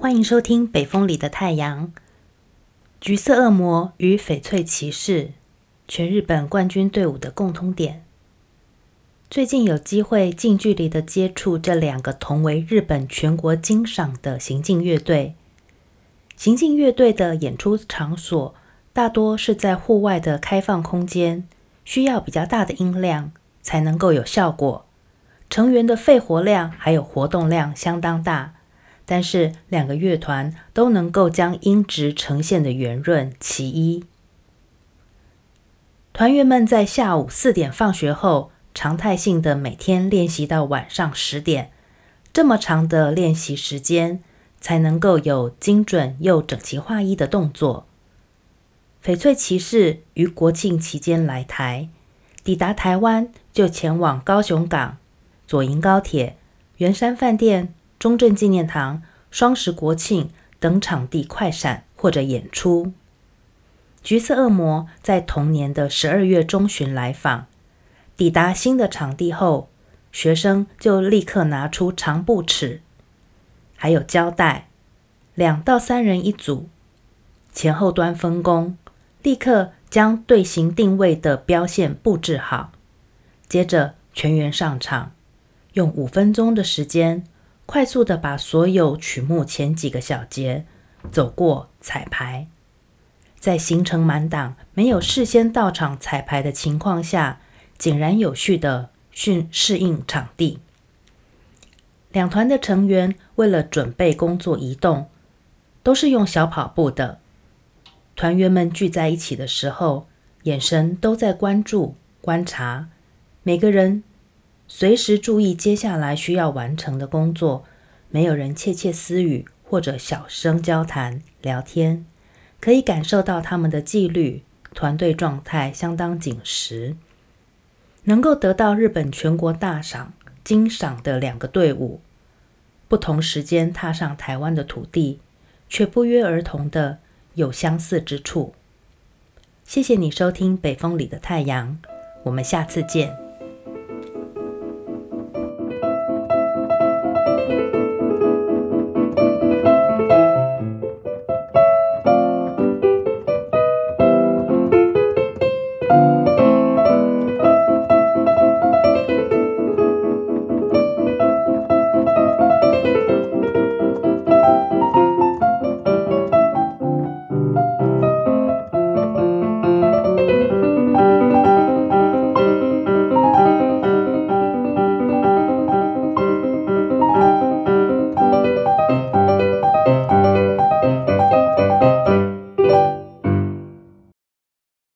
欢迎收听《北风里的太阳》。橘色恶魔与翡翠骑士，全日本冠军队伍的共通点。最近有机会近距离的接触这两个同为日本全国金赏的行进乐队。行进乐队的演出场所大多是在户外的开放空间，需要比较大的音量才能够有效果。成员的肺活量还有活动量相当大，但是两个乐团都能够将音质呈现的圆润其一。团员们在下午四点放学后，常态性的每天练习到晚上十点，这么长的练习时间，才能够有精准又整齐划一的动作。翡翠骑士于国庆期间来台，抵达台湾就前往高雄港。左营高铁、圆山饭店、中正纪念堂、双十国庆等场地快闪或者演出。橘色恶魔在同年的十二月中旬来访，抵达新的场地后，学生就立刻拿出长布尺，还有胶带，两到三人一组，前后端分工，立刻将队形定位的标线布置好，接着全员上场。用五分钟的时间，快速的把所有曲目前几个小节走过彩排，在行程满档、没有事先到场彩排的情况下，井然有序的训适应场地。两团的成员为了准备工作移动，都是用小跑步的。团员们聚在一起的时候，眼神都在关注、观察每个人。随时注意接下来需要完成的工作，没有人窃窃私语或者小声交谈聊天，可以感受到他们的纪律、团队状态相当紧实。能够得到日本全国大赏金赏的两个队伍，不同时间踏上台湾的土地，却不约而同的有相似之处。谢谢你收听《北风里的太阳》，我们下次见。